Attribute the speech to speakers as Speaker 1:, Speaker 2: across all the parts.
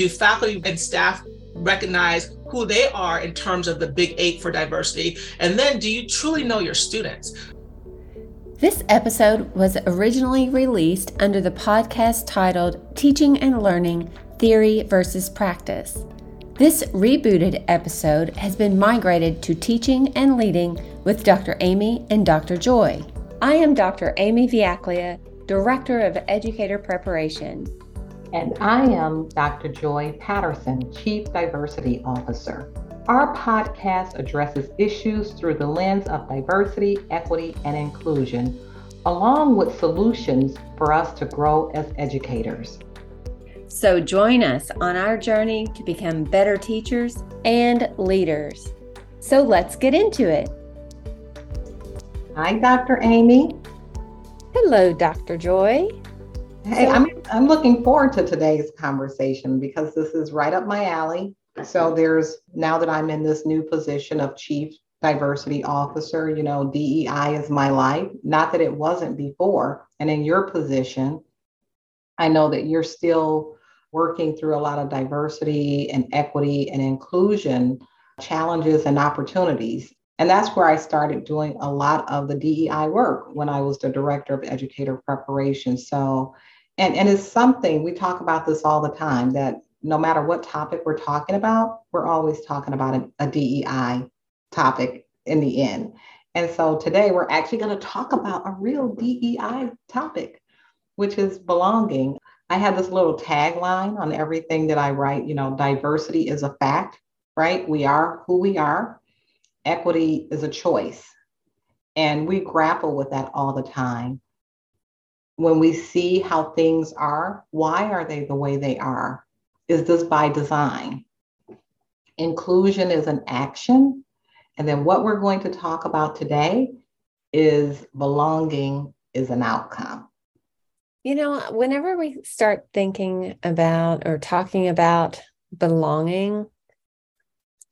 Speaker 1: Do faculty and staff recognize who they are in terms of the big eight for diversity? And then do you truly know your students?
Speaker 2: This episode was originally released under the podcast titled Teaching and Learning Theory versus Practice. This rebooted episode has been migrated to Teaching and Leading with Dr. Amy and Dr. Joy. I am Dr. Amy Vujaklija, Director of Educator Preparation.
Speaker 3: And I am Dr. Joy Patterson, Chief Diversity Officer. Our podcast addresses issues through the lens of diversity, equity, and inclusion, along with solutions for us to grow as educators.
Speaker 2: So join us on our journey to become better teachers and leaders. So let's get into it.
Speaker 3: Hi, Dr. Amy.
Speaker 2: Hello, Dr. Joy.
Speaker 3: Hey, so, I'm, I'm looking forward to today's conversation because this is right up my alley. So there's now that I'm in this new position of chief diversity officer, you know, DEI is my life. Not that it wasn't before. And in your position, I know that you're still working through a lot of diversity and equity and inclusion challenges and opportunities. And that's where I started doing a lot of the DEI work when I was the director of educator preparation. So, and, and it's something we talk about this all the time that no matter what topic we're talking about, we're always talking about a, a DEI topic in the end. And so today we're actually going to talk about a real DEI topic, which is belonging. I have this little tagline on everything that I write, you know, diversity is a fact, right? We are who we are. Equity is a choice. And we grapple with that all the time. When we see how things are, why are they the way they are? Is this by design? Inclusion is an action. And then what we're going to talk about today is belonging is an outcome.
Speaker 2: You know, whenever we start thinking about or talking about belonging,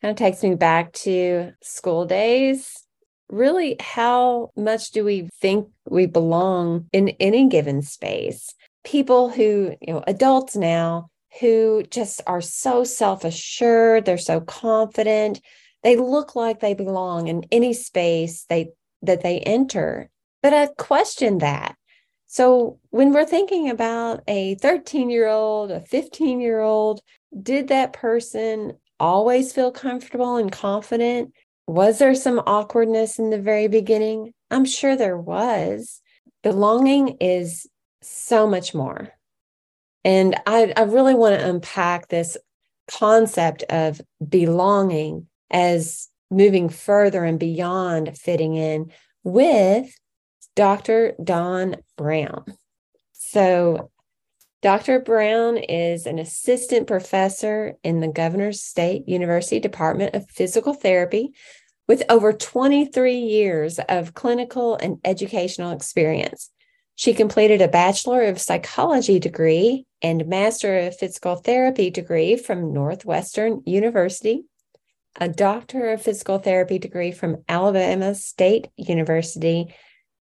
Speaker 2: kind of takes me back to school days. Really, how much do we think we belong in any given space? People who, you know, adults now who just are so self assured, they're so confident, they look like they belong in any space they that they enter. But I question that so when we're thinking about a 13 year old, a 15 year old, did that person always feel comfortable and confident? Was there some awkwardness in the very beginning? I'm sure there was. Belonging is so much more. And I, I really want to unpack this concept of belonging as moving further and beyond fitting in with Dr. Dawn Brown. So, Dr. Brown is an assistant professor in the Governors State University Department of Physical Therapy with over 23 years of clinical and educational experience. She completed a Bachelor of Psychology degree and Master of Physical Therapy degree from Northwestern University, a Doctor of Physical Therapy degree from Alabama State University,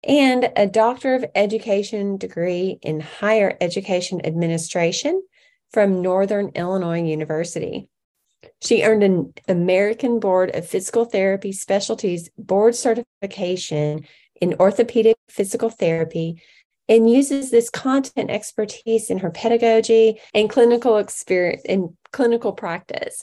Speaker 2: and a Doctor of Education degree in Higher Education Administration from Northern Illinois University. She earned an American Board of Physical Therapy Specialties board certification in orthopedic physical therapy and uses this content expertise in her pedagogy and clinical experience in clinical practice.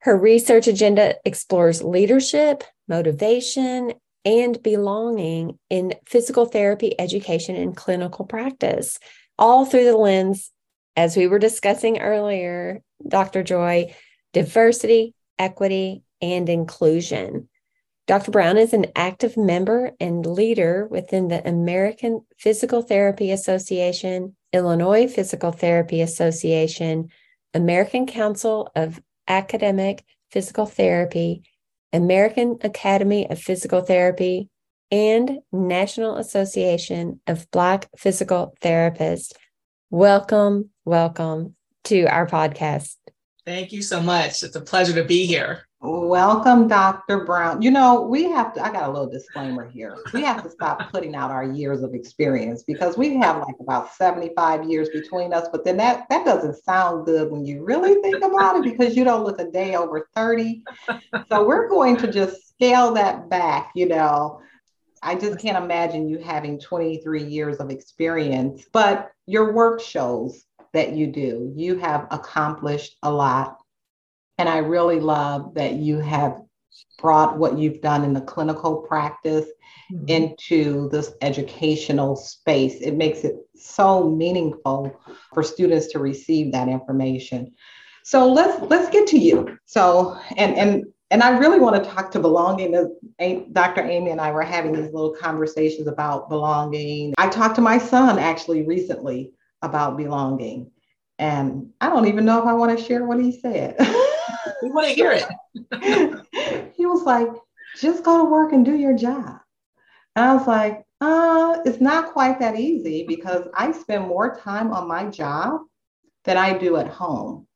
Speaker 2: Her research agenda explores leadership, motivation, and belonging in physical therapy education and clinical practice, all through the lens, as we were discussing earlier, Dr. Joy, diversity, equity, and inclusion. Dr. Brown is an active member and leader within the American Physical Therapy Association, Illinois Physical Therapy Association, American Council of Academic Physical Therapy, American Academy of Physical Therapy, and National Association of Black Physical Therapists. Welcome, welcome to our podcast.
Speaker 1: Thank you so much. It's a pleasure to be here.
Speaker 3: Welcome, Dr. Brown. You know, we have to, I got a little disclaimer here. We have to stop putting out our years of experience because we have like about 75 years between us, but then that, that doesn't sound good when you really think about it because you don't look a day over 30. So we're going to just scale that back, you know. I just can't imagine you having 23 years of experience, but your work shows that you do. You have accomplished a lot and I really love that you have brought what you've done in the clinical practice mm-hmm. into this educational space. It makes it so meaningful for students to receive that information. So let's let's get to you. So and and and I really want to talk to belonging. Dr. Amy and I were having these little conversations about belonging. I talked to my son actually recently about belonging. And I don't even know if I want to share what he said.
Speaker 1: we want to hear it.
Speaker 3: he was like, just go to work and do your job. And I was like, uh, it's not quite that easy because I spend more time on my job than I do at home.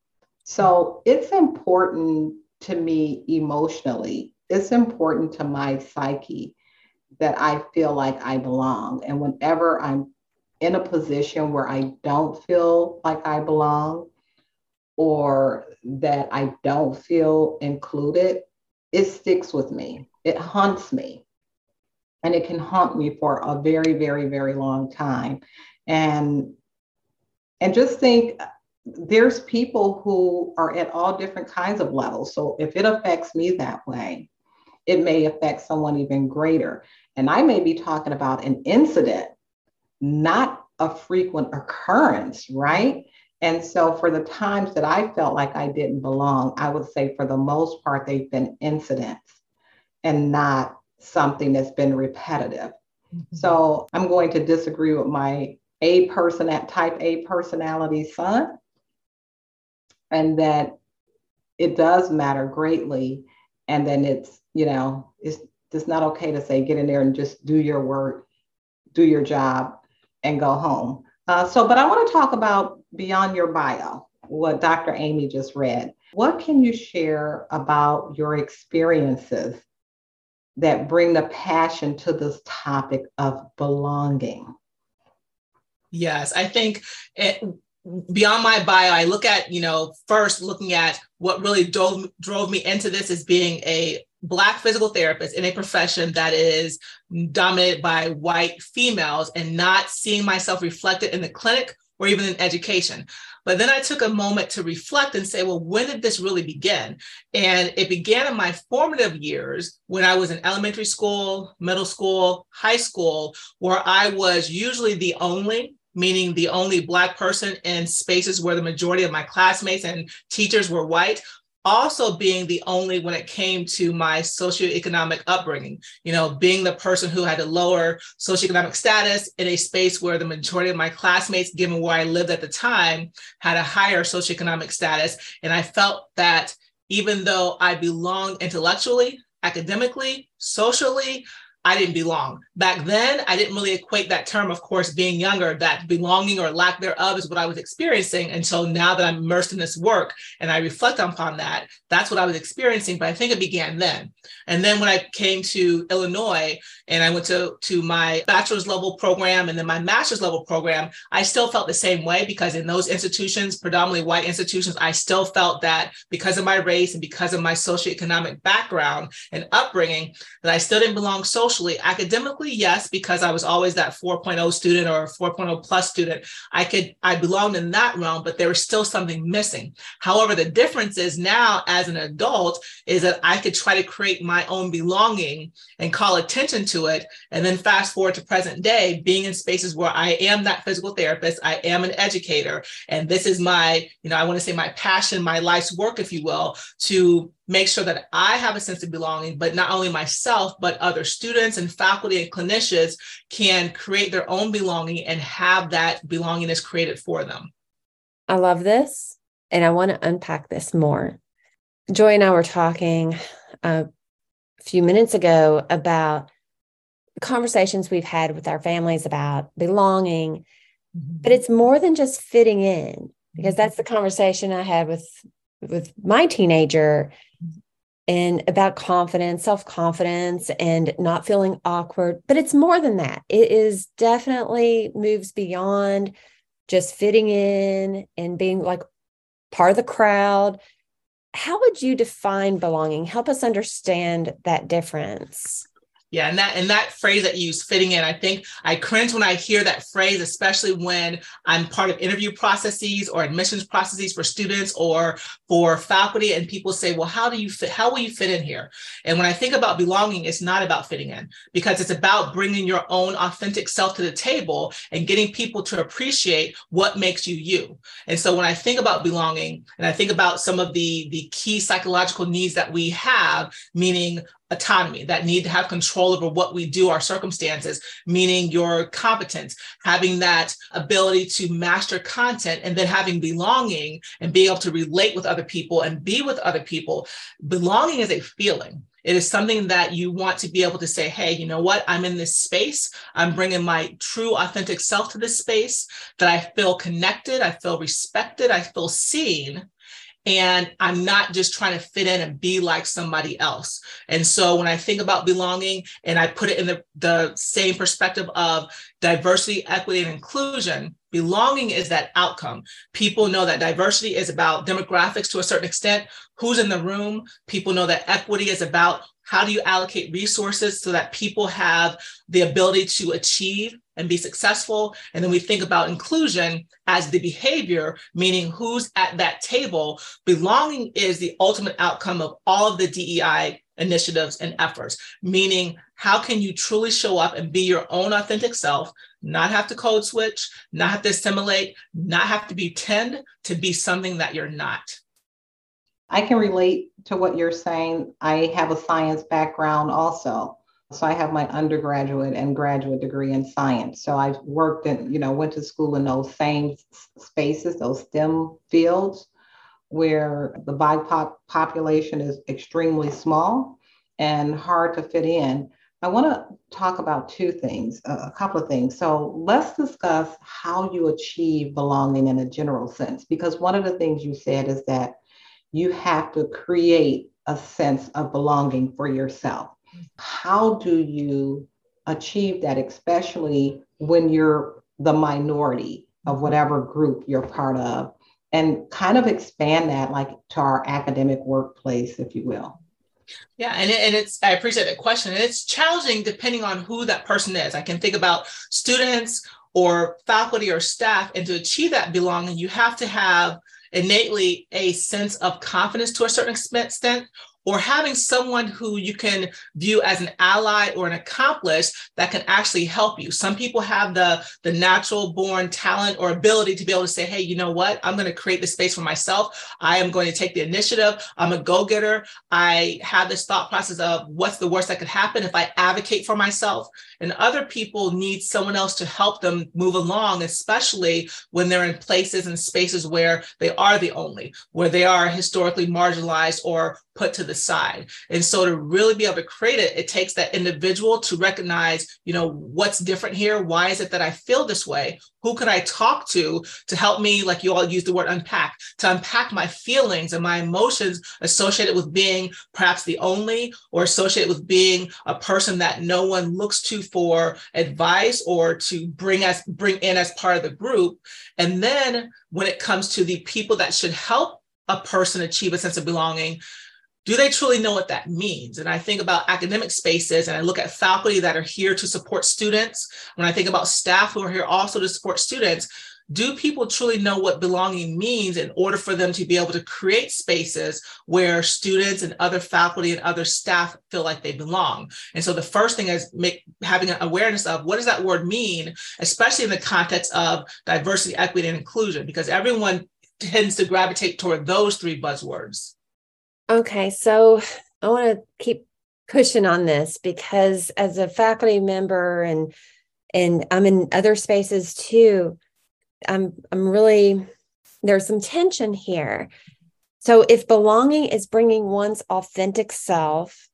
Speaker 3: So it's important to me emotionally. It's important to my psyche that I feel like I belong. And whenever I'm in a position where I don't feel like I belong, or that I don't feel included, it sticks with me. It haunts me. And it can haunt me for a very, very, very long time. And and just think there's people who are at all different kinds of levels. So if it affects me that way, it may affect someone even greater. And I may be talking about an incident, not a frequent occurrence, right? And so, for the times that I felt like I didn't belong, I would say for the most part, they've been incidents and not something that's been repetitive. Mm-hmm. So, I'm going to disagree with my A person at type A personality son, and that it does matter greatly. And then it's, you know, it's just not okay to say, get in there and just do your work, do your job, and go home. Uh, so, but I want to talk about beyond your bio, what Dr. Amy just read. What can you share about your experiences that bring the passion to this topic of belonging?
Speaker 1: Yes, I think it, beyond my bio, I look at, you know, first looking at what really drove, drove me into this as being a Black physical therapist in a profession that is dominated by white females and not seeing myself reflected in the clinic or even in education. But then I took a moment to reflect and say, well, when did this really begin? And it began in my formative years when I was in elementary school, middle school, high school, where I was usually the only meaning the only Black person in spaces where the majority of my classmates and teachers were white, also being the only when it came to my socioeconomic upbringing, you know, being the person who had a lower socioeconomic status in a space where the majority of my classmates, given where I lived at the time, had a higher socioeconomic status. And I felt that even though I belonged intellectually, academically, socially, I didn't belong. Back then, I didn't really equate that term, of course, being younger, that belonging or lack thereof is what I was experiencing until now that I'm immersed in this work and I reflect upon that. That's what I was experiencing, but I think it began then. And then when I came to Illinois and I went to, to my bachelor's level program and then my master's level program, I still felt the same way because in those institutions, predominantly white institutions, I still felt that because of my race and because of my socioeconomic background and upbringing, that I still didn't belong socially socially. Academically, yes, because I was always that 4.0 student or 4.0 plus student. I could, I belonged in that realm, but there was still something missing. However, the difference is now as an adult is that I could try to create my own belonging and call attention to it. And then fast forward to present day, being in spaces where I am that physical therapist, I am an educator, and this is my, you know, I want to say my passion, my life's work, if you will, to make sure that I have a sense of belonging, but not only myself, but other students and faculty and clinicians can create their own belonging and have that belongingness created for them.
Speaker 2: I love this. And I want to unpack this more. Joy and I were talking a few minutes ago about conversations we've had with our families about belonging, mm-hmm. but it's more than just fitting in because that's the conversation I had with with my teenager and about confidence, self confidence, and not feeling awkward. But it's more than that. It is definitely moves beyond just fitting in and being like part of the crowd. How would you define belonging? Help us understand that difference.
Speaker 1: Yeah, and that and that phrase that you use fitting in, I think I cringe when I hear that phrase, especially when I'm part of interview processes or admissions processes for students or for faculty, and people say, "Well, how do you fit? How will you fit in here?" And when I think about belonging, it's not about fitting in because it's about bringing your own authentic self to the table and getting people to appreciate what makes you you. And so when I think about belonging, and I think about some of the the key psychological needs that we have, meaning autonomy, that need to have control over what we do, our circumstances, meaning your competence, having that ability to master content, and then having belonging and being able to relate with other people and be with other people. Belonging is a feeling. It is something that you want to be able to say, hey, you know what? I'm in this space. I'm bringing my true, authentic self to this space, that I feel connected, I feel respected, I feel seen and I'm not just trying to fit in and be like somebody else. And so when I think about belonging and I put it in the, the same perspective of diversity, equity, and inclusion, belonging is that outcome. People know that diversity is about demographics to a certain extent, who's in the room. People know that equity is about how do you allocate resources so that people have the ability to achieve and be successful? And then we think about inclusion as the behavior, meaning who's at that table. Belonging is the ultimate outcome of all of the DEI initiatives and efforts, meaning how can you truly show up and be your own authentic self, not have to code switch, not have to assimilate, not have to pretend to be something that you're not.
Speaker 3: I can relate to what you're saying. I have a science background also. So I have my undergraduate and graduate degree in science. So I've worked in, you know, went to school in those same spaces, those STEM fields where the BIPOC population is extremely small and hard to fit in. I want to talk about two things, a couple of things. So let's discuss how you achieve belonging in a general sense, because one of the things you said is that you have to create a sense of belonging for yourself. How do you achieve that, especially when you're the minority of whatever group you're part of? And kind of expand that like to our academic workplace, if you will.
Speaker 1: Yeah, and, it, and it's I appreciate that question. And it's challenging depending on who that person is. I can think about students or faculty or staff, and to achieve that belonging, you have to have innately a sense of confidence to a certain extent or having someone who you can view as an ally or an accomplice that can actually help you. Some people have the, the natural born talent or ability to be able to say, hey, you know what? I'm going to create the space for myself. I am going to take the initiative. I'm a go getter. I have this thought process of what's the worst that could happen if I advocate for myself. And other people need someone else to help them move along, especially when they're in places and spaces where they are the only, where they are historically marginalized or put to the side. And so to really be able to create it, it takes that individual to recognize, you know, what's different here? Why is it that I feel this way? Who could I talk to to help me, like you all use the word unpack, to unpack my feelings and my emotions associated with being perhaps the only or associated with being a person that no one looks to for advice or to bring us bring in as part of the group. And then when it comes to the people that should help a person achieve a sense of belonging, do they truly know what that means? And I think about academic spaces and I look at faculty that are here to support students. When I think about staff who are here also to support students, do people truly know what belonging means in order for them to be able to create spaces where students and other faculty and other staff feel like they belong and so the first thing is make, having an awareness of what does that word mean especially in the context of diversity equity and inclusion because everyone tends to gravitate toward those three buzzwords
Speaker 2: Okay, so I want to keep pushing on this because as a faculty member and and I'm in other spaces too, I'm I'm really there's some tension here. So if belonging is bringing one's authentic self,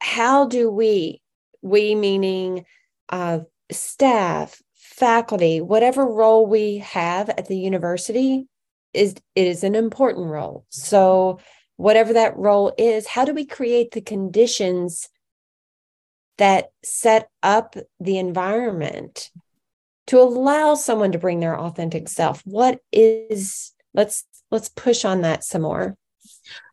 Speaker 2: how do we, we meaning uh, staff, faculty, whatever role we have at the university, is it is an important role. So whatever that role is, how do we create the conditions that set up the environment to allow someone to bring their authentic self? What is let's let's push on that some more.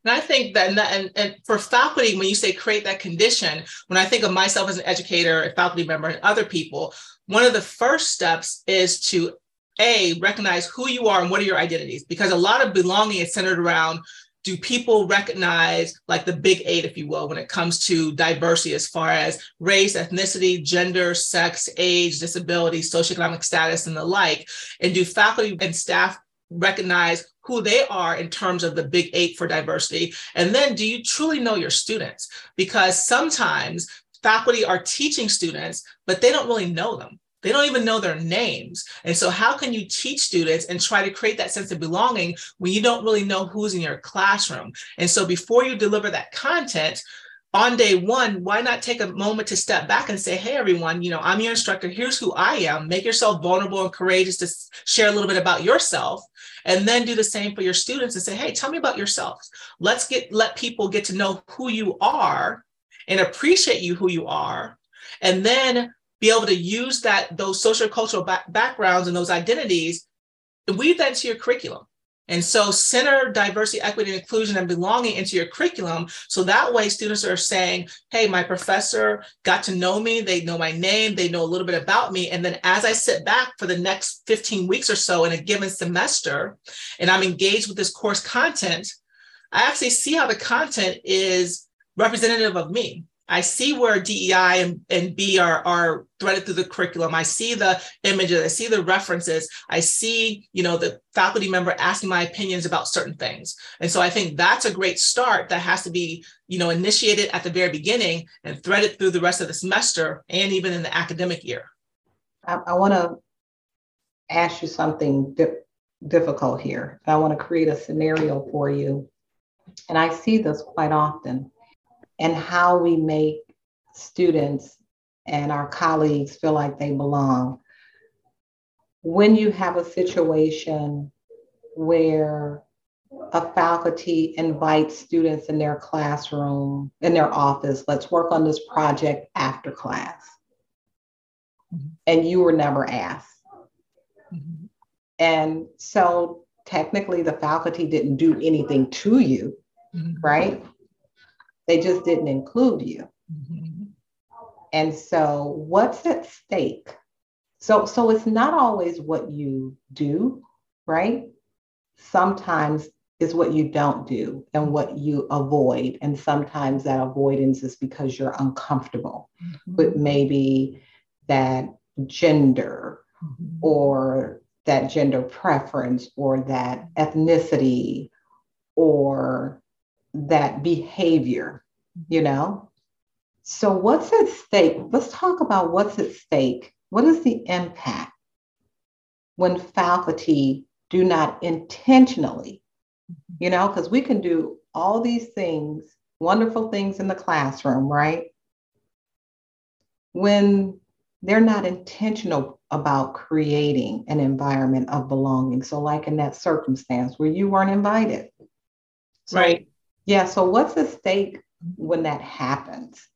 Speaker 1: And I think that, and, and, for faculty, when you say create that condition, when I think of myself as an educator, a faculty member, and other people, one of the first steps is to a recognize who you are and what are your identities, because a lot of belonging is centered around do people recognize like the big eight, if you will, when it comes to diversity as far as race, ethnicity, gender, sex, age, disability, socioeconomic status, and the like? And do faculty and staff recognize who they are in terms of the big eight for diversity? And then do you truly know your students? Because sometimes faculty are teaching students, but they don't really know them. They don't even know their names. And so, how can you teach students and try to create that sense of belonging when you don't really know who's in your classroom? And so, before you deliver that content, on day one, why not take a moment to step back and say, hey, everyone, you know, I'm your instructor. Here's who I am. Make yourself vulnerable and courageous to share a little bit about yourself. And then do the same for your students and say, hey, tell me about yourselves. Let's get, let people get to know who you are and appreciate you who you are. And then be able to use that, those social cultural back- backgrounds and those identities and weave that into your curriculum. And so center diversity, equity, and inclusion and belonging into your curriculum. So that way students are saying, hey, my professor got to know me. They know my name. They know a little bit about me. And then as I sit back for the next 15 weeks or so in a given semester, and I'm engaged with this course content, I actually see how the content is representative of me. I see where DEI and, and B are, are threaded through the curriculum. I see the images, I see the references, I see, you know, the faculty member asking my opinions about certain things. And so I think that's a great start that has to be, you know, initiated at the very beginning and threaded through the rest of the semester and even in the academic year.
Speaker 3: I, I want to ask you something di- difficult here. I want to create a scenario for you. And I see this quite often and how we make students and our colleagues feel like they belong. When you have a situation where a faculty invites students in their classroom, in their office, let's work on this project after class. Mm-hmm. And you were never asked. Mm-hmm. And so technically, the faculty didn't do anything to you, mm-hmm. right? They just didn't include you. Mm-hmm. And so what's at stake? So so it's not always what you do, right? Sometimes is what you don't do and what you avoid. And sometimes that avoidance is because you're uncomfortable mm-hmm. with maybe that gender mm-hmm. or that gender preference or that ethnicity or that behavior, you know? So, what's at stake? Let's talk about what's at stake. What is the impact when faculty do not intentionally, mm-hmm. you know, because we can do all these things, wonderful things in the classroom, right? When they're not intentional about creating an environment of belonging. So, like in that circumstance where you weren't invited.
Speaker 1: So, right.
Speaker 3: Yeah. So what's at stake when that happens?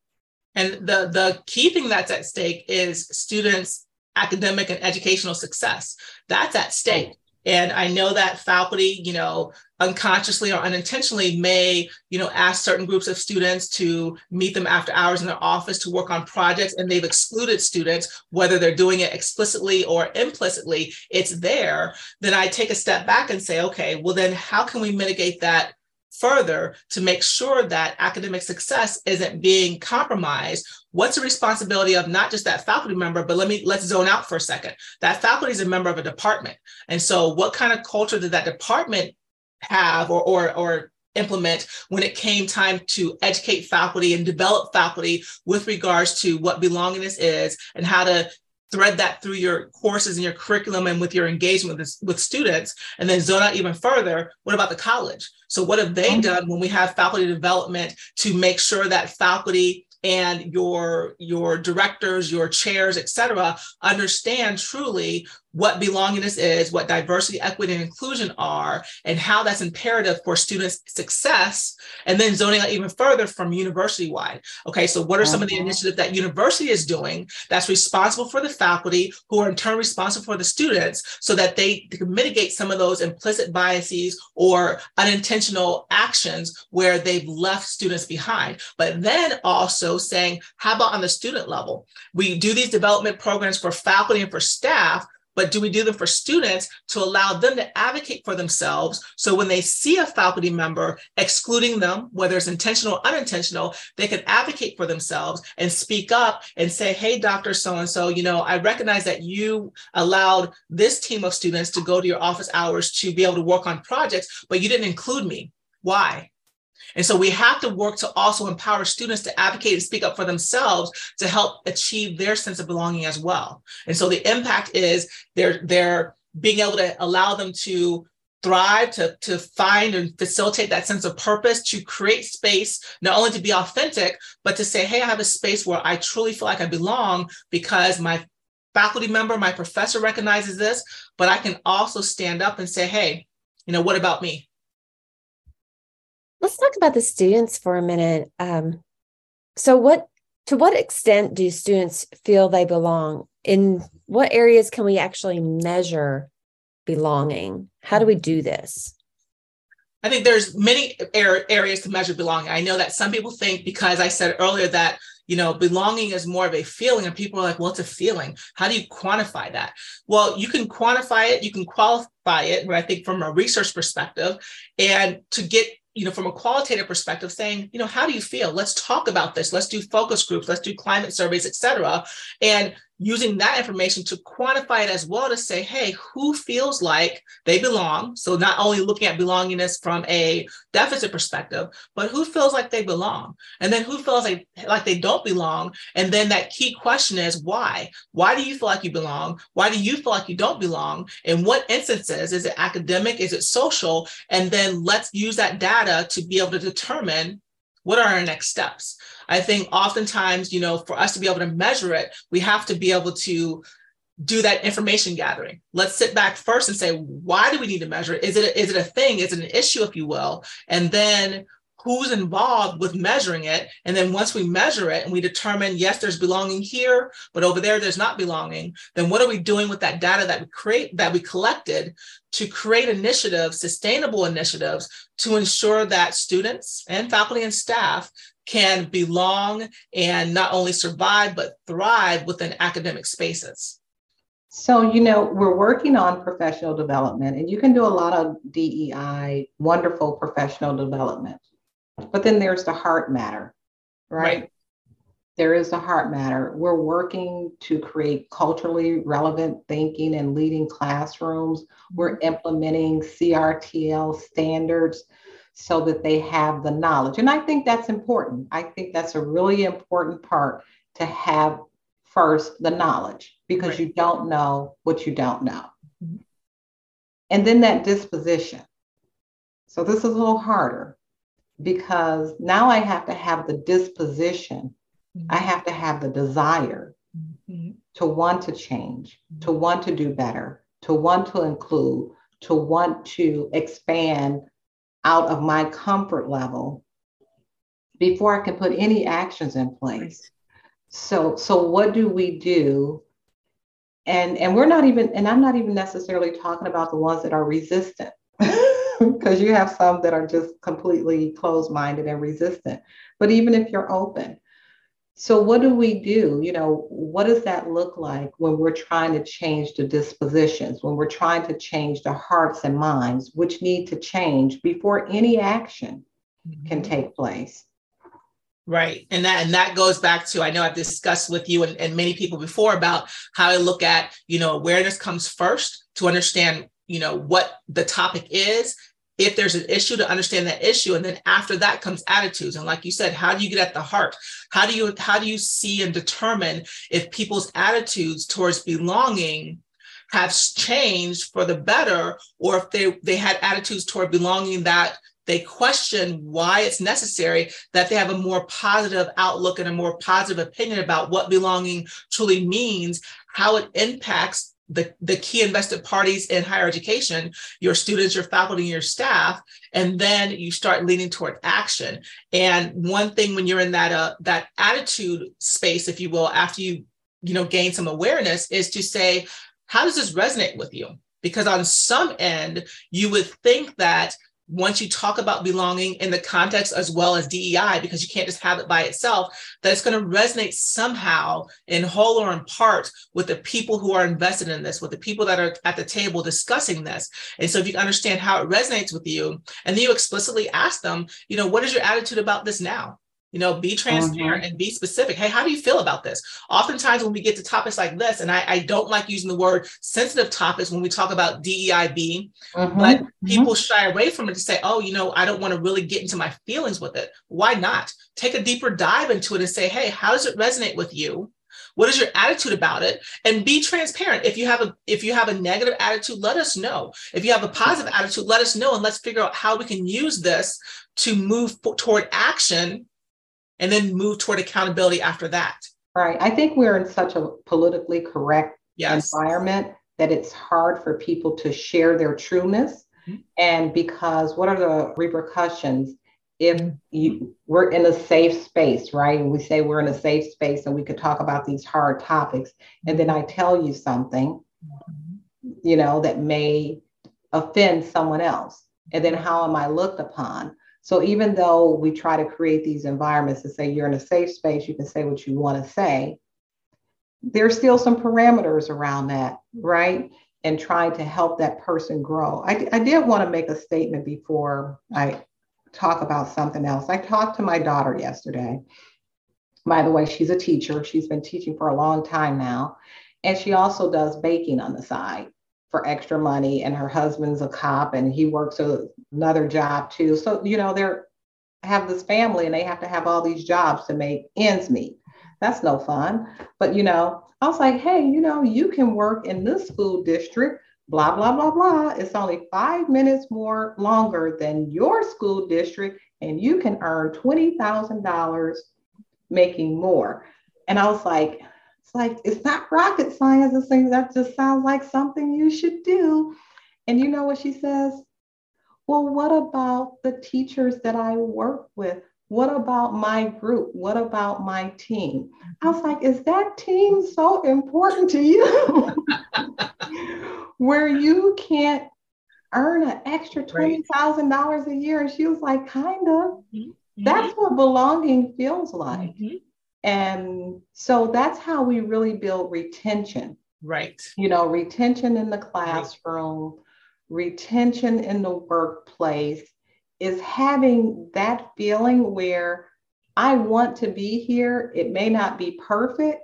Speaker 1: And the, the key thing that's at stake is students' academic and educational success. That's at stake. And I know that faculty, you know, unconsciously or unintentionally may, you know, ask certain groups of students to meet them after hours in their office to work on projects, and they've excluded students, whether they're doing it explicitly or implicitly, it's there. Then I take a step back and say, okay, well, then how can we mitigate that further to make sure that academic success isn't being compromised. What's the responsibility of not just that faculty member but let me let's zone out for a second. That faculty is a member of a department. And so what kind of culture did that department have or or, or implement when it came time to educate faculty and develop faculty with regards to what belongingness is and how to thread that through your courses and your curriculum and with your engagement with, with students and then zone out even further what about the college so what have they mm-hmm. done when we have faculty development to make sure that faculty and your your directors your chairs et cetera understand truly what belongingness is, what diversity, equity, and inclusion are, and how that's imperative for students' success, and then zoning out even further from university wide. Okay, so what are some of the uh-huh. initiatives that university is doing that's responsible for the faculty, who are in turn responsible for the students, so that they can mitigate some of those implicit biases or unintentional actions where they've left students behind. But then also saying, how about on the student level? We do these development programs for faculty and for staff but do we do them for students to allow them to advocate for themselves? So when they see a faculty member excluding them, whether it's intentional or unintentional, they can advocate for themselves and speak up and say, hey, Dr. So and so, you know, I recognize that you allowed this team of students to go to your office hours to be able to work on projects, but you didn't include me. Why? And so we have to work to also empower students to advocate and speak up for themselves to help achieve their sense of belonging as well. And so the impact is they're they're being able to allow them to thrive, to, to find and facilitate that sense of purpose, to create space, not only to be authentic, but to say, hey, I have a space where I truly feel like I belong because my faculty member, my professor recognizes this, but I can also stand up and say, hey, you know, what about me?
Speaker 2: Let's talk about the students for a minute. Um, so, what to what extent do students feel they belong? In what areas can we actually measure belonging? How do we do this?
Speaker 1: I think there's many areas to measure belonging. I know that some people think because I said earlier that you know belonging is more of a feeling, and people are like, "Well, it's a feeling. How do you quantify that?" Well, you can quantify it, you can qualify it, but I think from a research perspective, and to get you know, from a qualitative perspective, saying, you know, how do you feel? Let's talk about this. Let's do focus groups. Let's do climate surveys, et cetera. And using that information to quantify it as well to say, hey, who feels like they belong? So not only looking at belongingness from a deficit perspective, but who feels like they belong? And then who feels like, like they don't belong? And then that key question is why? Why do you feel like you belong? Why do you feel like you don't belong? In what instances? Is it academic? Is it social? And then let's use that data to be able to determine what are our next steps? I think oftentimes, you know, for us to be able to measure it, we have to be able to do that information gathering. Let's sit back first and say, why do we need to measure it? Is it a, is it a thing? Is it an issue, if you will? And then who's involved with measuring it. And then once we measure it and we determine, yes, there's belonging here, but over there, there's not belonging, then what are we doing with that data that we create, that we collected to create initiatives, sustainable initiatives to ensure that students and faculty and staff can belong and not only survive, but thrive within academic spaces?
Speaker 3: So, you know, we're working on professional development, and you can do a lot of DEI, wonderful professional development. But then there's the heart matter, right? right? There is the heart matter. We're working to create culturally relevant thinking and leading classrooms. We're mm-hmm. implementing CRTL standards so that they have the knowledge. And I think that's important. I think that's a really important part to have first the knowledge because right. you don't know what you don't know. Mm-hmm. And then that disposition. So this is a little harder because now I have to have the disposition, mm-hmm. I have to have the desire mm-hmm. to want to change, to mm-hmm. want to do better, to want to include, to want to expand out of my comfort level before I can put any actions in place. So, so what do we do? And and we're not even, and I'm not even necessarily talking about the ones that are resistant because you have some that are just completely closed minded and resistant. But even if you're open, so what do we do? You know, what does that look like when we're trying to change the dispositions, when we're trying to change the hearts and minds, which need to change before any action mm-hmm. can take place?
Speaker 1: Right. And that and that goes back to I know I've discussed with you and, and many people before about how I look at, you know, awareness comes first to understand, you know, what the topic is if there's an issue to understand that issue and then after that comes attitudes. And like you said how do you get at the heart? How do you how do you see and determine if people's attitudes towards belonging have changed for the better or if they they had attitudes toward belonging that they question why it's necessary that they have a more positive outlook and a more positive opinion about what belonging truly means how it impacts the, the key invested parties in higher education, your students, your faculty, your staff, and then you start leaning toward action. And one thing when you're in that uh, that attitude space, if you will, after you you know gain some awareness, is to say, how does this resonate with you? Because on some end, you would think that once you talk about belonging in the context as well as DEI, because you can't just have it by itself, that it's going to resonate somehow in whole or in part with the people who are invested in this, with the people that are at the table discussing this. And so if you understand how it resonates with you, and then you explicitly ask them, you know, what is your attitude about this now? You know be transparent mm-hmm. and be specific. Hey how do you feel about this? Oftentimes when we get to topics like this and i, I don't like using the word sensitive topics when we talk about deib mm-hmm. but mm-hmm. people shy away from it to say oh you know i don't want to really get into my feelings with it. Why not? Take a deeper dive into it and say hey how does it resonate with you? What is your attitude about it? And be transparent. If you have a if you have a negative attitude let us know. If you have a positive attitude let us know and let's figure out how we can use this to move toward action and then move toward accountability after that.
Speaker 3: Right. I think we're in such a politically correct yes. environment that it's hard for people to share their trueness. Mm-hmm. And because what are the repercussions if mm-hmm. you, we're in a safe space, right? And we say we're in a safe space and we could talk about these hard topics. And then I tell you something, mm-hmm. you know, that may offend someone else. And then how am I looked upon? So even though we try to create these environments to say you're in a safe space, you can say what you want to say, there's still some parameters around that, right? And trying to help that person grow. I, I did want to make a statement before I talk about something else. I talked to my daughter yesterday. By the way, she's a teacher. She's been teaching for a long time now. And she also does baking on the side for extra money and her husband's a cop and he works a, another job too. So you know they're have this family and they have to have all these jobs to make ends meet. That's no fun. But you know i was like hey you know you can work in this school district blah blah blah blah. It's only five minutes more longer than your school district and you can earn $20000 making more. And i was like it's like, it's not rocket science. It's things that just sounds like something you should do. And you know what she says? Well, what about the teachers that I work with? What about my group? What about my team? I was like, is that team so important to you? Where you can't earn an extra $20,000 a year? And she was like, kind of. Mm-hmm. That's what belonging feels like. Mm-hmm. And so that's how we really build retention.
Speaker 1: Right.
Speaker 3: You know, retention in the classroom, right. retention in the workplace is having that feeling where I want to be here. It may not be perfect,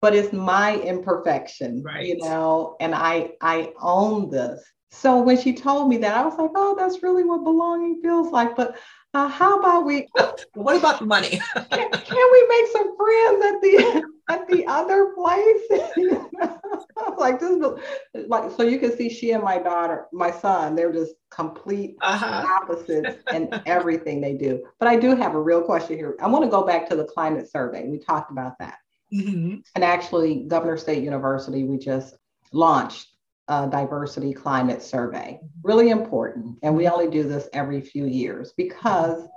Speaker 3: but it's my imperfection, right. you know, and I I own this. So when she told me that, I was like, oh, that's really what belonging feels like. But uh, how about we?
Speaker 1: what about the money?
Speaker 3: can, can, we make some friends at the at the other place? like this, like so you can see she and my daughter, my son, they're just complete uh-huh. opposites in everything they do. But I do have a real question here. I want to go back to the climate survey. We talked about that, mm-hmm. and actually, Governor State University, we just launched uh, diversity climate survey. Really important. And we only do this every few years because,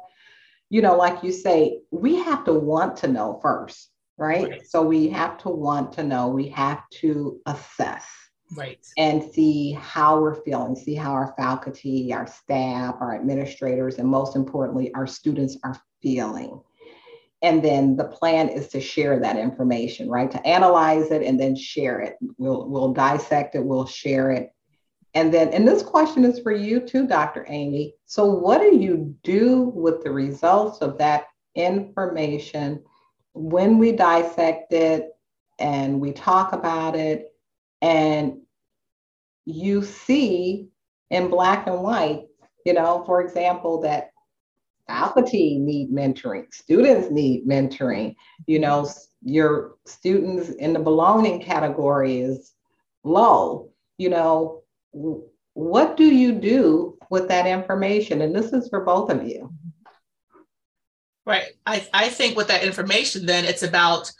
Speaker 3: you know, like you say, we have to want to know first, right? right. So we have to want to know, we have to assess.
Speaker 1: Right.
Speaker 3: And see how we're feeling, see how our faculty, our staff, our administrators, and most importantly, our students are feeling and then the plan is to share that information right? To analyze it and then share it. We'll we'll dissect it we'll share it. And then and this question is for you too dr amy. So what do you do with the results of that information when we dissect it and we talk about it and you see in black and white you know for example that faculty need mentoring, students need mentoring. You know, your students in the belonging category is low. You know, what do you do with that information? And this is for both of you.
Speaker 1: Right. I, I think with that information, then it's about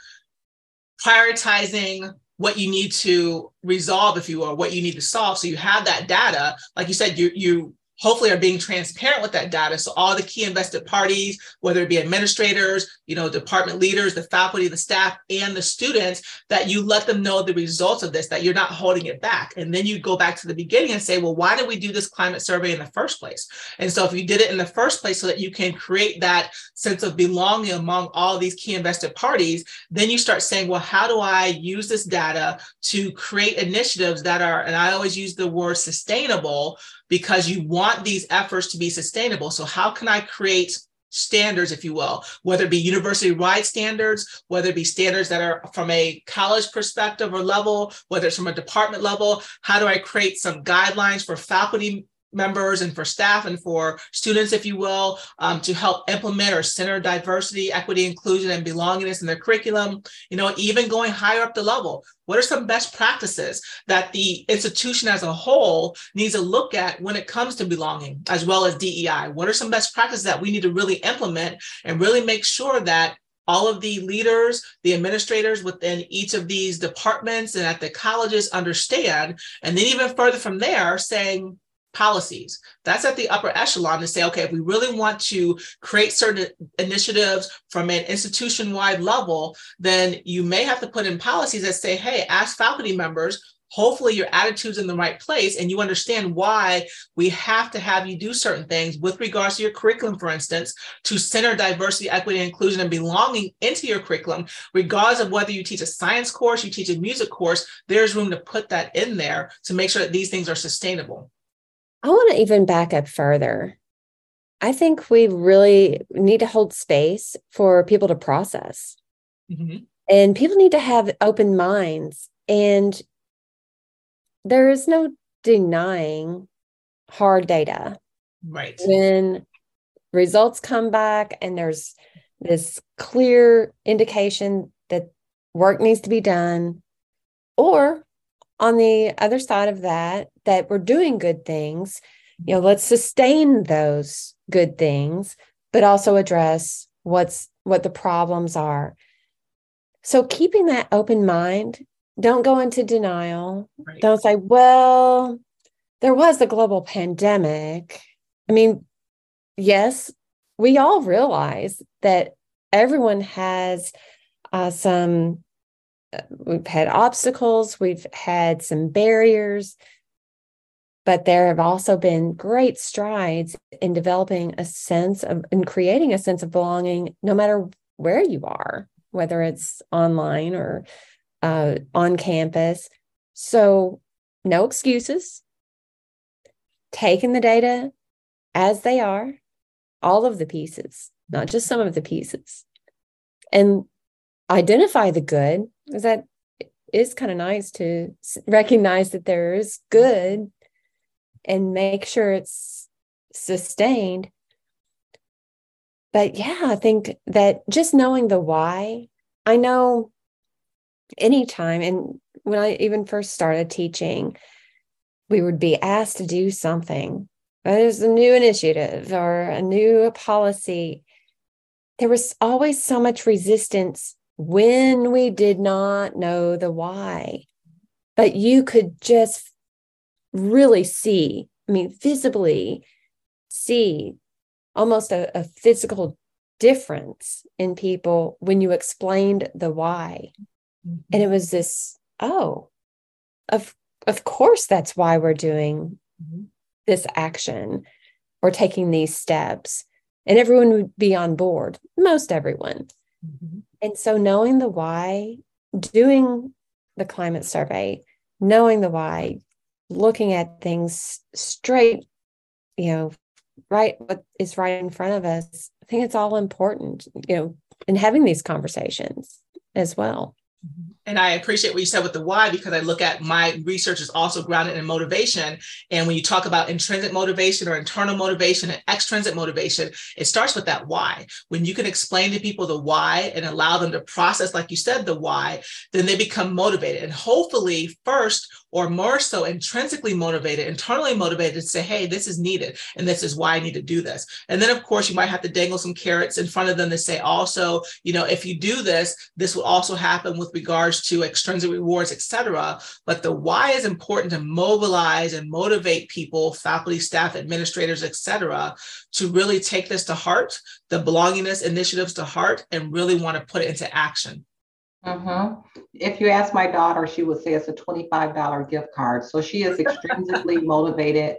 Speaker 1: prioritizing what you need to resolve, if you will, what you need to solve. So you have that data. Like you said, you you hopefully are being transparent with that data. So all the key invested parties, whether it be administrators, you know, department leaders, the faculty, the staff, and the students, that you let them know the results of this, that you're not holding it back. And then you go back to the beginning and say, well, why did we do this climate survey in the first place? And so if you did it in the first place so that you can create that sense of belonging among all these key invested parties, then you start saying, well, how do I use this data to create initiatives that are, and I always use the word sustainable because you want these efforts to be sustainable. So, how can I create standards, if you will, whether it be university wide standards, whether it be standards that are from a college perspective or level, whether it's from a department level? How do I create some guidelines for faculty members and for staff and for students, if you will, um, to help implement or center diversity, equity, inclusion, and belongingness in their curriculum. You know, even going higher up the level. What are some best practices that the institution as a whole needs to look at when it comes to belonging, as well as DEI? What are some best practices that we need to really implement and really make sure that all of the leaders, the administrators within each of these departments and at the colleges understand. And then even further from there, saying, policies. That's at the upper echelon to say, okay, if we really want to create certain initiatives from an institution wide level, then you may have to put in policies that say, hey, as faculty members, hopefully your attitude's in the right place and you understand why we have to have you do certain things with regards to your curriculum for instance to center diversity equity inclusion and belonging into your curriculum regardless of whether you teach a science course you teach a music course there's room to put that in there to make sure that these things are sustainable
Speaker 2: I want to even back up further. I think we really need to hold space for people to process. Mm-hmm. And people need to have open minds. And there is no denying hard data.
Speaker 1: Right.
Speaker 2: When results come back and there's this clear indication that work needs to be done, or on the other side of that, that we're doing good things, you know, let's sustain those good things, but also address what's what the problems are. So keeping that open mind, don't go into denial. Right. Don't say, well, there was a global pandemic. I mean, yes, we all realize that everyone has uh, some we've had obstacles, we've had some barriers, but there have also been great strides in developing a sense of in creating a sense of belonging no matter where you are, whether it's online or uh, on campus. So, no excuses. Taking the data as they are, all of the pieces, not just some of the pieces, and identify the good is that is kind of nice to recognize that there is good and make sure it's sustained but yeah i think that just knowing the why i know anytime and when i even first started teaching we would be asked to do something there's a new initiative or a new policy there was always so much resistance when we did not know the why. But you could just really see, I mean, visibly see almost a, a physical difference in people when you explained the why. Mm-hmm. And it was this, oh, of of course that's why we're doing mm-hmm. this action or taking these steps. And everyone would be on board, most everyone. Mm-hmm. And so knowing the why, doing the climate survey, knowing the why, looking at things straight, you know, right what is right in front of us. I think it's all important, you know, in having these conversations as well.
Speaker 1: And I appreciate what you said with the why because I look at my research is also grounded in motivation. And when you talk about intrinsic motivation or internal motivation and extrinsic motivation, it starts with that why. When you can explain to people the why and allow them to process, like you said, the why, then they become motivated. And hopefully, first, or more so intrinsically motivated, internally motivated to say, hey, this is needed and this is why I need to do this. And then, of course, you might have to dangle some carrots in front of them to say, also, you know, if you do this, this will also happen with regards to extrinsic rewards, et cetera. But the why is important to mobilize and motivate people, faculty, staff, administrators, et cetera, to really take this to heart, the belongingness initiatives to heart, and really want to put it into action.
Speaker 3: Mm-hmm. If you ask my daughter, she would say it's a $25 gift card. So she is extrinsically motivated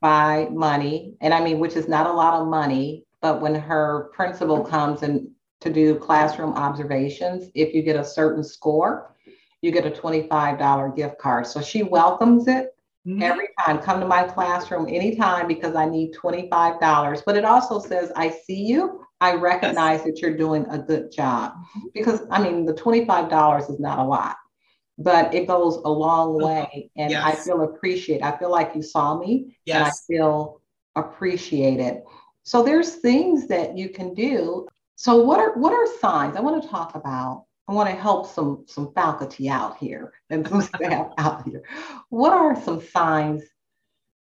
Speaker 3: by money. And I mean, which is not a lot of money, but when her principal comes and to do classroom observations, if you get a certain score, you get a $25 gift card. So she welcomes it mm-hmm. every time. Come to my classroom anytime because I need $25. But it also says, I see you. I recognize yes. that you're doing a good job mm-hmm. because I mean the $25 is not a lot, but it goes a long way and yes. I feel appreciated. I feel like you saw me yes. and I feel appreciated. So there's things that you can do. So what are what are signs? I want to talk about I want to help some some faculty out here and some staff out here. What are some signs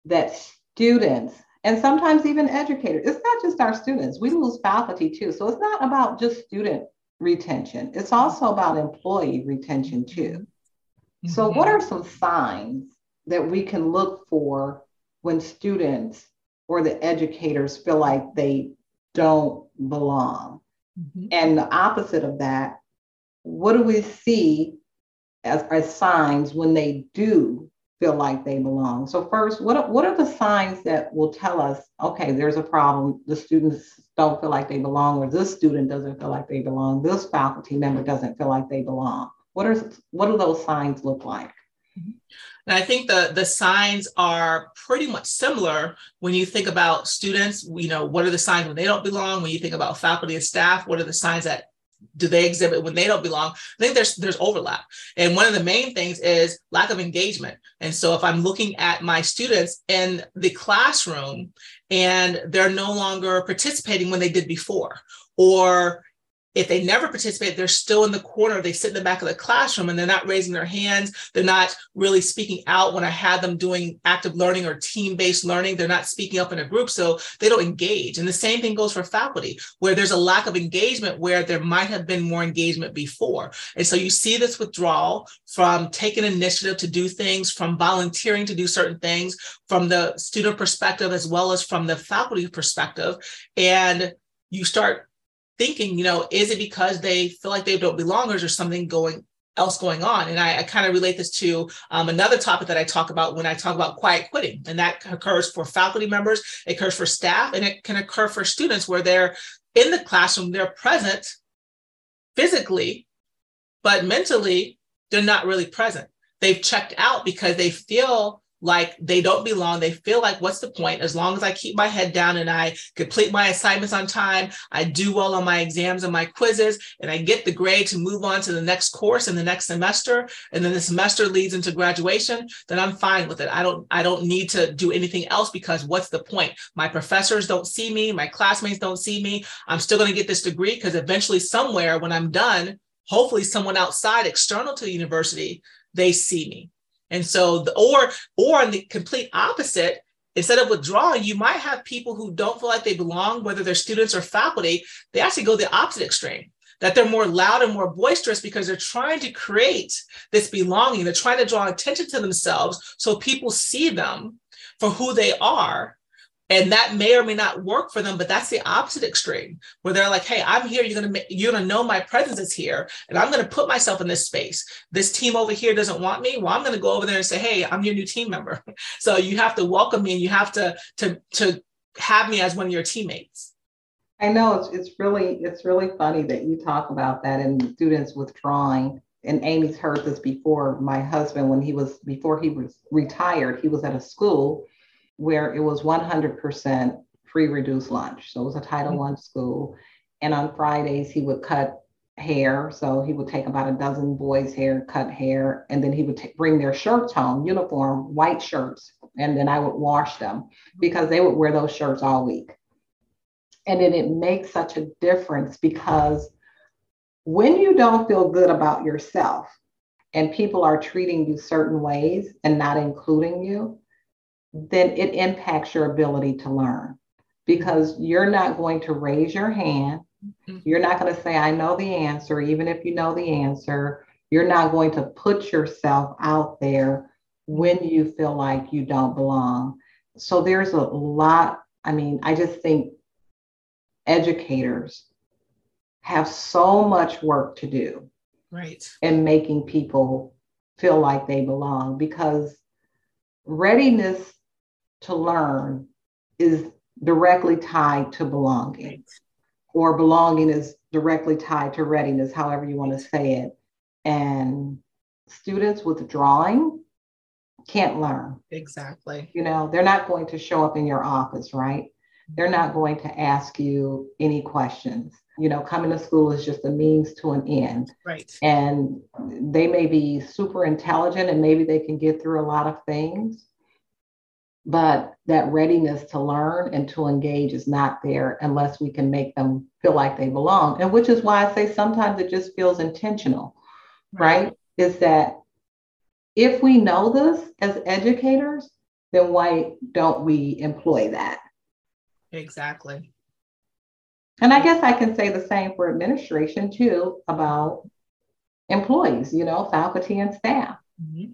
Speaker 3: that students and sometimes even educators. It's not just our students, we lose faculty too. So it's not about just student retention, it's also about employee retention too. Mm-hmm. So, what are some signs that we can look for when students or the educators feel like they don't belong? Mm-hmm. And the opposite of that, what do we see as, as signs when they do feel like they belong. So first, what what are the signs that will tell us, okay, there's a problem. The students don't feel like they belong, or this student doesn't feel like they belong. This faculty member doesn't feel like they belong. What are what do those signs look like?
Speaker 1: And I think the the signs are pretty much similar when you think about students. You know, what are the signs when they don't belong? When you think about faculty and staff, what are the signs that do they exhibit when they don't belong? I think there's there's overlap. And one of the main things is lack of engagement. And so if I'm looking at my students in the classroom and they're no longer participating when they did before, or if they never participate, they're still in the corner. They sit in the back of the classroom and they're not raising their hands. They're not really speaking out when I had them doing active learning or team based learning. They're not speaking up in a group. So they don't engage. And the same thing goes for faculty, where there's a lack of engagement where there might have been more engagement before. And so you see this withdrawal from taking initiative to do things, from volunteering to do certain things, from the student perspective, as well as from the faculty perspective. And you start thinking, you know, is it because they feel like they don't belong or is there something going else going on? And I, I kind of relate this to um, another topic that I talk about when I talk about quiet quitting. And that occurs for faculty members, it occurs for staff, and it can occur for students where they're in the classroom, they're present physically, but mentally, they're not really present. They've checked out because they feel like they don't belong. They feel like, what's the point? As long as I keep my head down and I complete my assignments on time, I do well on my exams and my quizzes, and I get the grade to move on to the next course in the next semester, and then the semester leads into graduation, then I'm fine with it. I don't, I don't need to do anything else because what's the point? My professors don't see me, my classmates don't see me. I'm still going to get this degree because eventually, somewhere when I'm done, hopefully someone outside external to the university, they see me. And so, the, or or on the complete opposite, instead of withdrawing, you might have people who don't feel like they belong, whether they're students or faculty. They actually go the opposite extreme. That they're more loud and more boisterous because they're trying to create this belonging. They're trying to draw attention to themselves so people see them for who they are and that may or may not work for them but that's the opposite extreme where they're like hey i'm here. You're gonna you're gonna know my presence is here and i'm gonna put myself in this space. This team over here doesn't want me. Well i'm gonna go over there and say hey i'm your new team member so you have to welcome me and you have to to to have me as one of your teammates.
Speaker 3: I know it's, it's really it's really funny that you talk about that and students withdrawing and amy's heard this before. My husband when he was before he was retired he was at a school where it was 100% free reduced lunch. So it was a Title mm-hmm. One school. And on Fridays, he would cut hair. So he would take about a dozen boys' hair, cut hair, and then he would t- bring their shirts home, uniform, white shirts. And then I would wash them because they would wear those shirts all week. And then it makes such a difference because when you don't feel good about yourself, and people are treating you certain ways and not including you, then it impacts your ability to learn because you're not going to raise your hand. Mm-hmm. You're not going to say, I know the answer, even if you know the answer. You're not going to put yourself out there when you feel like you don't belong. So there's a lot. I mean, I just think educators have so much work to do
Speaker 1: right
Speaker 3: in making people feel like they belong because readiness to learn is directly tied to belonging right. or belonging is directly tied to readiness however you want to say it and students withdrawing can't learn
Speaker 1: exactly
Speaker 3: you know they're not going to show up in your office right they're not going to ask you any questions. You know, coming to school is just a means to an end.
Speaker 1: Right.
Speaker 3: And they may be super intelligent and maybe they can get through a lot of things, but that readiness to learn and to engage is not there unless we can make them feel like they belong. And which is why I say sometimes it just feels intentional, right? right? Is that if we know this as educators, then why don't we employ that?
Speaker 1: Exactly.
Speaker 3: And I guess I can say the same for administration too about employees, you know, faculty and staff. Mm-hmm.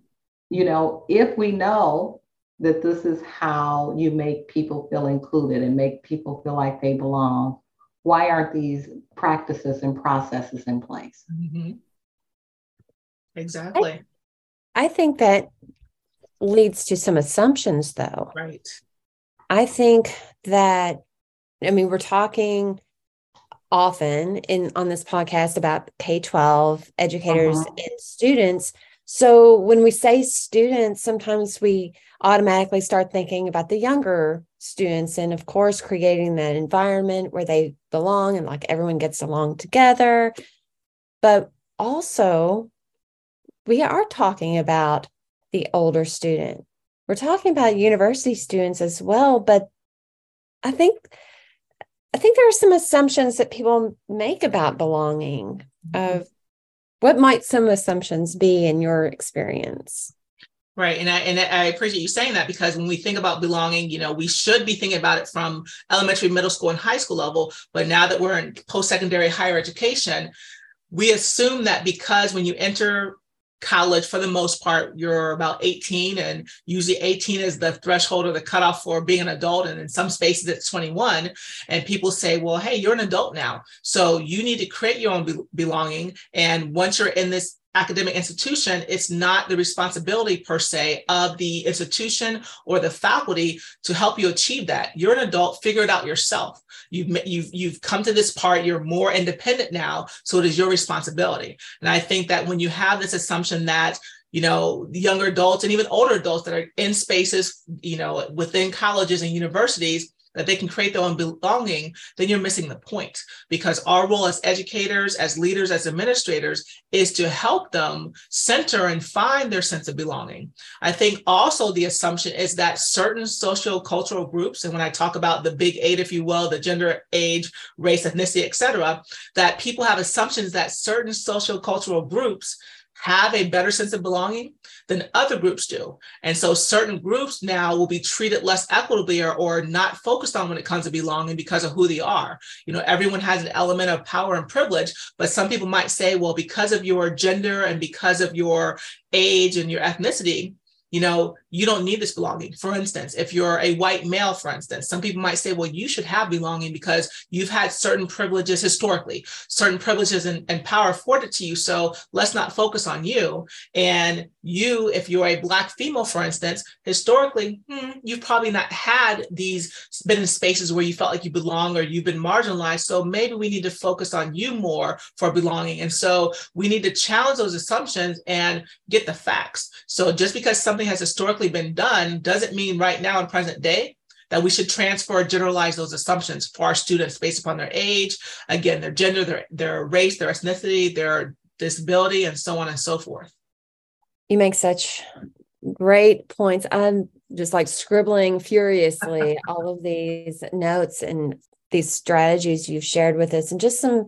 Speaker 3: You know, if we know that this is how you make people feel included and make people feel like they belong, why aren't these practices and processes in place?
Speaker 1: Mm-hmm. Exactly.
Speaker 2: I, I think that leads to some assumptions, though.
Speaker 1: Right.
Speaker 2: I think that, I mean, we're talking often in on this podcast about K 12 educators uh-huh. and students. So when we say students, sometimes we automatically start thinking about the younger students and of course creating that environment where they belong and like everyone gets along together. But also we are talking about the older student we're talking about university students as well, but I think I think there are some assumptions that people make about belonging. Mm-hmm. Of what might some assumptions be in your experience?
Speaker 1: Right. And I, and I appreciate you saying that because when we think about belonging, you know, we should be thinking about it from elementary, middle school, and high school level. But now that we're in post secondary higher education, we assume that because when you enter college for the most part you're about 18 and usually 18 is the threshold or the cutoff for being an adult and in some spaces it's 21 and people say well hey you're an adult now so you need to create your own be- belonging and once you're in this academic institution, it's not the responsibility per se of the institution or the faculty to help you achieve that. You're an adult, figure it out yourself. You've you've you've come to this part, you're more independent now, so it is your responsibility. And I think that when you have this assumption that you know younger adults and even older adults that are in spaces you know within colleges and universities that they can create their own belonging, then you're missing the point. Because our role as educators, as leaders, as administrators is to help them center and find their sense of belonging. I think also the assumption is that certain social cultural groups, and when I talk about the big eight, if you will, the gender, age, race, ethnicity, et cetera, that people have assumptions that certain social cultural groups have a better sense of belonging than other groups do. And so certain groups now will be treated less equitably or, or not focused on when it comes to belonging because of who they are. You know, everyone has an element of power and privilege, but some people might say, well, because of your gender and because of your age and your ethnicity, you know, you don't need this belonging. For instance, if you're a white male, for instance, some people might say, well, you should have belonging because you've had certain privileges historically, certain privileges and, and power afforded to you. So let's not focus on you. And you, if you're a Black female, for instance, historically, hmm, you've probably not had these, been in spaces where you felt like you belong or you've been marginalized. So maybe we need to focus on you more for belonging. And so we need to challenge those assumptions and get the facts. So just because something has historically been done doesn't mean right now in present day that we should transfer or generalize those assumptions for our students based upon their age, again, their gender, their, their race, their ethnicity, their disability, and so on and so forth.
Speaker 2: You make such great points. I'm just like scribbling furiously all of these notes and these strategies you've shared with us and just some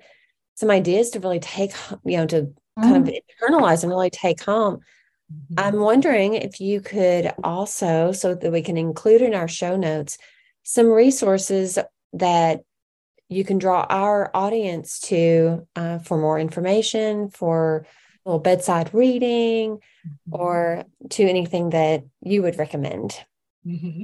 Speaker 2: some ideas to really take you know to kind of mm-hmm. internalize and really take home. Mm-hmm. I'm wondering if you could also, so that we can include in our show notes, some resources that you can draw our audience to uh, for more information, for a little bedside reading, mm-hmm. or to anything that you would recommend.
Speaker 1: Mm-hmm.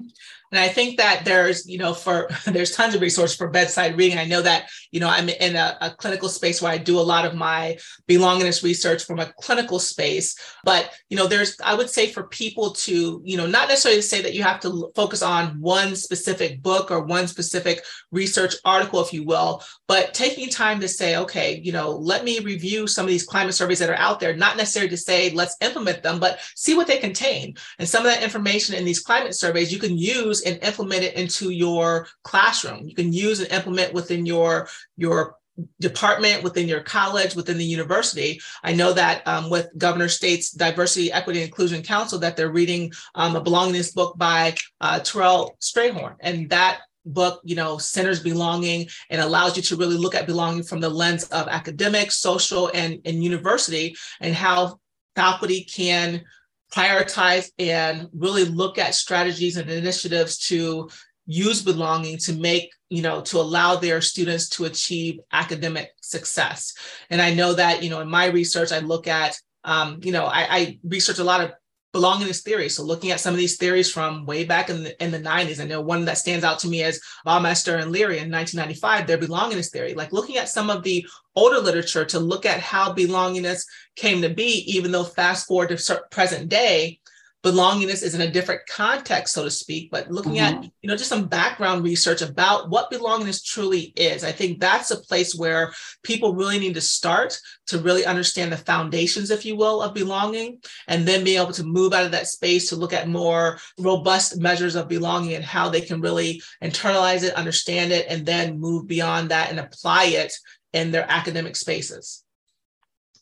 Speaker 1: And I think that there's, you know, for there's tons of resources for bedside reading. I know that, you know, I'm in a, a, clinical space where I do a lot of my belongingness research from a clinical space. But, you know, there's, I would say for people to, you know, not necessarily say that you have to focus on one specific book or one specific research article, if you will, but taking time to say, okay, you know, let me review some of these climate surveys that are out there, not necessarily to say let's implement them, but see what they contain. And some of that information in these climate surveys you can use and implement it into your classroom. You can use and implement within your your department within your college within the university i know that um, with governor state's diversity equity inclusion council that they're reading um, a belongingness book by uh, terrell strayhorn and that book you know centers belonging and allows you to really look at belonging from the lens of academic social and, and university and how faculty can prioritize and really look at strategies and initiatives to use belonging to make you know to allow their students to achieve academic success and i know that you know in my research i look at um, you know I, I research a lot of belongingness theory. So looking at some of these theories from way back in the, in the 90s, I know one that stands out to me as Baumeister and Leary in 1995, their belongingness theory, like looking at some of the older literature to look at how belongingness came to be, even though fast forward to present day, belongingness is in a different context, so to speak, but looking mm-hmm. at, you know, just some background research about what belongingness truly is. I think that's a place where people really need to start to really understand the foundations, if you will, of belonging, and then be able to move out of that space to look at more robust measures of belonging and how they can really internalize it, understand it, and then move beyond that and apply it in their academic spaces.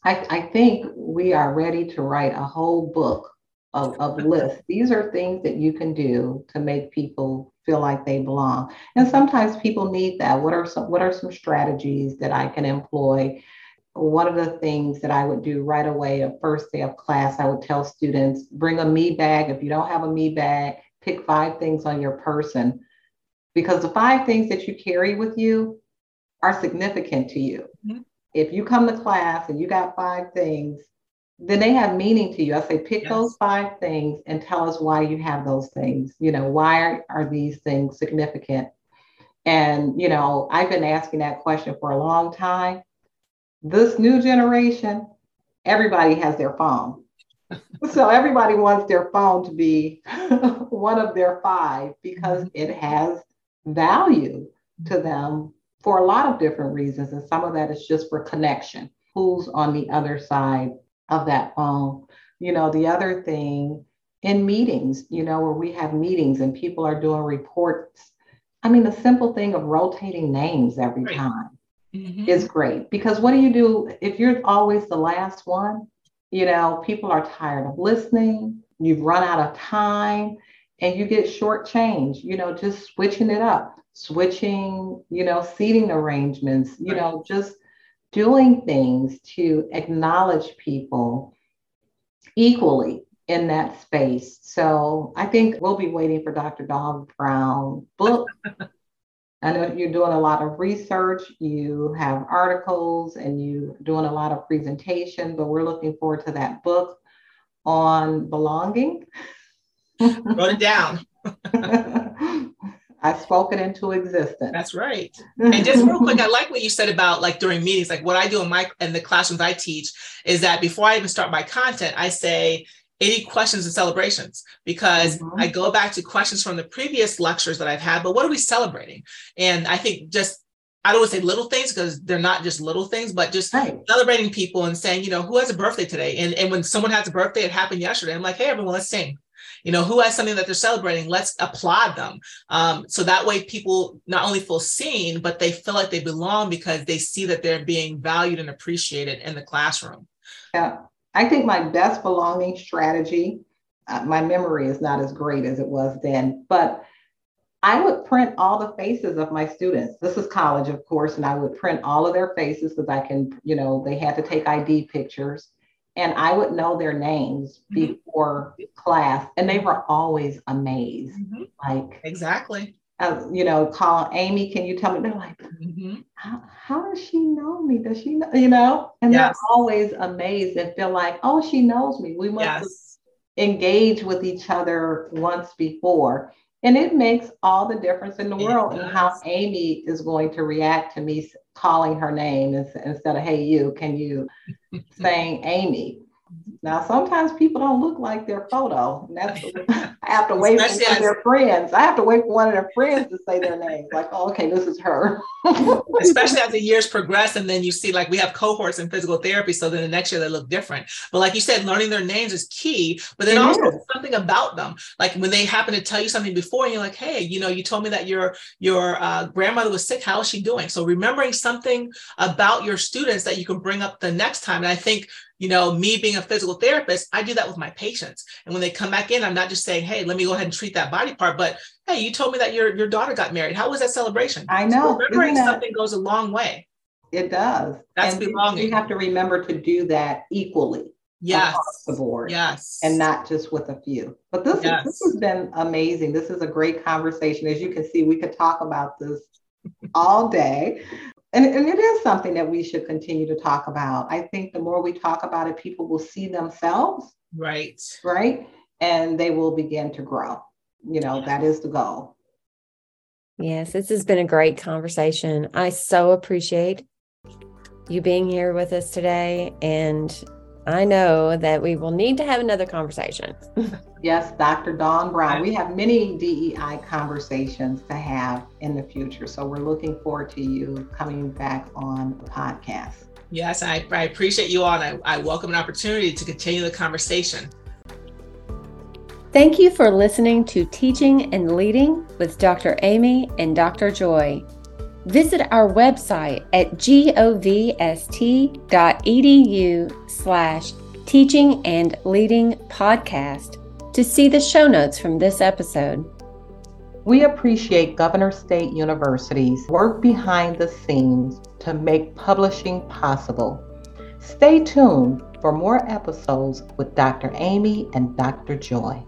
Speaker 3: I, I think we are ready to write a whole book of, of lists. These are things that you can do to make people feel like they belong. And sometimes people need that. What are some what are some strategies that I can employ? One of the things that I would do right away, the first day of class, I would tell students, bring a me bag. If you don't have a me bag, pick five things on your person. Because the five things that you carry with you are significant to you. Mm-hmm. If you come to class and you got five things, then they have meaning to you. I say, pick yes. those five things and tell us why you have those things. You know, why are, are these things significant? And, you know, I've been asking that question for a long time. This new generation, everybody has their phone. so everybody wants their phone to be one of their five because mm-hmm. it has value to them for a lot of different reasons. And some of that is just for connection. Who's on the other side of that phone. You know, the other thing in meetings, you know, where we have meetings and people are doing reports. I mean, the simple thing of rotating names every right. time mm-hmm. is great because what do you do if you're always the last one? You know, people are tired of listening, you've run out of time, and you get shortchanged, you know, just switching it up, switching, you know, seating arrangements, you right. know, just doing things to acknowledge people equally in that space. So I think we'll be waiting for Dr. Dawn Brown book. I know you're doing a lot of research, you have articles, and you're doing a lot of presentation, but we're looking forward to that book on belonging.
Speaker 1: Wrote it down.
Speaker 3: I spoke it into existence.
Speaker 1: That's right. And just real quick, I like what you said about like during meetings, like what I do in my in the classrooms I teach is that before I even start my content, I say any questions and celebrations because mm-hmm. I go back to questions from the previous lectures that I've had, but what are we celebrating? And I think just I don't want to say little things because they're not just little things, but just right. celebrating people and saying, you know, who has a birthday today? And, and when someone has a birthday, it happened yesterday. I'm like, hey, everyone, let's sing you know who has something that they're celebrating let's applaud them. Um, so that way people not only feel seen but they feel like they belong because they see that they're being valued and appreciated in the classroom.
Speaker 3: Yeah. I think my best belonging strategy uh, my memory is not as great as it was then but I would print all the faces of my students. This is college, of course, and I would print all of their faces that I can, you know, they had to take ID pictures and I would know their names mm-hmm. before class, and they were always amazed. Mm-hmm. Like
Speaker 1: exactly,
Speaker 3: uh, you know, call Amy. Can you tell me? They're like, mm-hmm. how, how, does she know me? Does she know? You know, and yes. they're always amazed and feel like, oh, she knows me. We must yes. engage with each other once before. And it makes all the difference in the it world in how Amy is going to react to me calling her name instead of, hey, you, can you saying Amy? Now, sometimes people don't look like their photo. And that's I have to wait Especially for one of their friends. I have to wait for one of their friends to say their name. Like, oh, okay, this is her.
Speaker 1: Especially as the years progress, and then you see like we have cohorts in physical therapy, so then the next year they look different. But like you said, learning their names is key. But then it also is. something about them, like when they happen to tell you something before, and you're like, hey, you know, you told me that your your uh, grandmother was sick. How is she doing? So remembering something about your students that you can bring up the next time. And I think you know, me being a physical therapist, I do that with my patients. And when they come back in, I'm not just saying, hey, let me go ahead and treat that body part, but hey, you told me that your, your daughter got married. How was that celebration?
Speaker 3: I know.
Speaker 1: So remembering that, something goes a long way.
Speaker 3: It does.
Speaker 1: That's and belonging.
Speaker 3: You have to remember to do that equally.
Speaker 1: Yes.
Speaker 3: Across the board.
Speaker 1: Yes.
Speaker 3: And not just with a few. But this, yes. this has been amazing. This is a great conversation. As you can see, we could talk about this all day and, and it is something that we should continue to talk about. I think the more we talk about it, people will see themselves.
Speaker 1: Right.
Speaker 3: Right. And they will begin to grow. You know, that is the goal.
Speaker 2: Yes, this has been a great conversation. I so appreciate you being here with us today. And I know that we will need to have another conversation.
Speaker 3: yes, Dr. Dawn Brown. We have many DEI conversations to have in the future. So we're looking forward to you coming back on the podcast.
Speaker 1: Yes, I, I appreciate you all, and I, I welcome an opportunity to continue the conversation.
Speaker 2: Thank you for listening to Teaching and Leading with Dr. Amy and Dr. Joy. Visit our website at govst.edu slash teaching and leading podcast to see the show notes from this episode.
Speaker 3: We appreciate Governor State University's work behind the scenes to make publishing possible. Stay tuned for more episodes with Dr. Amy and Dr. Joy.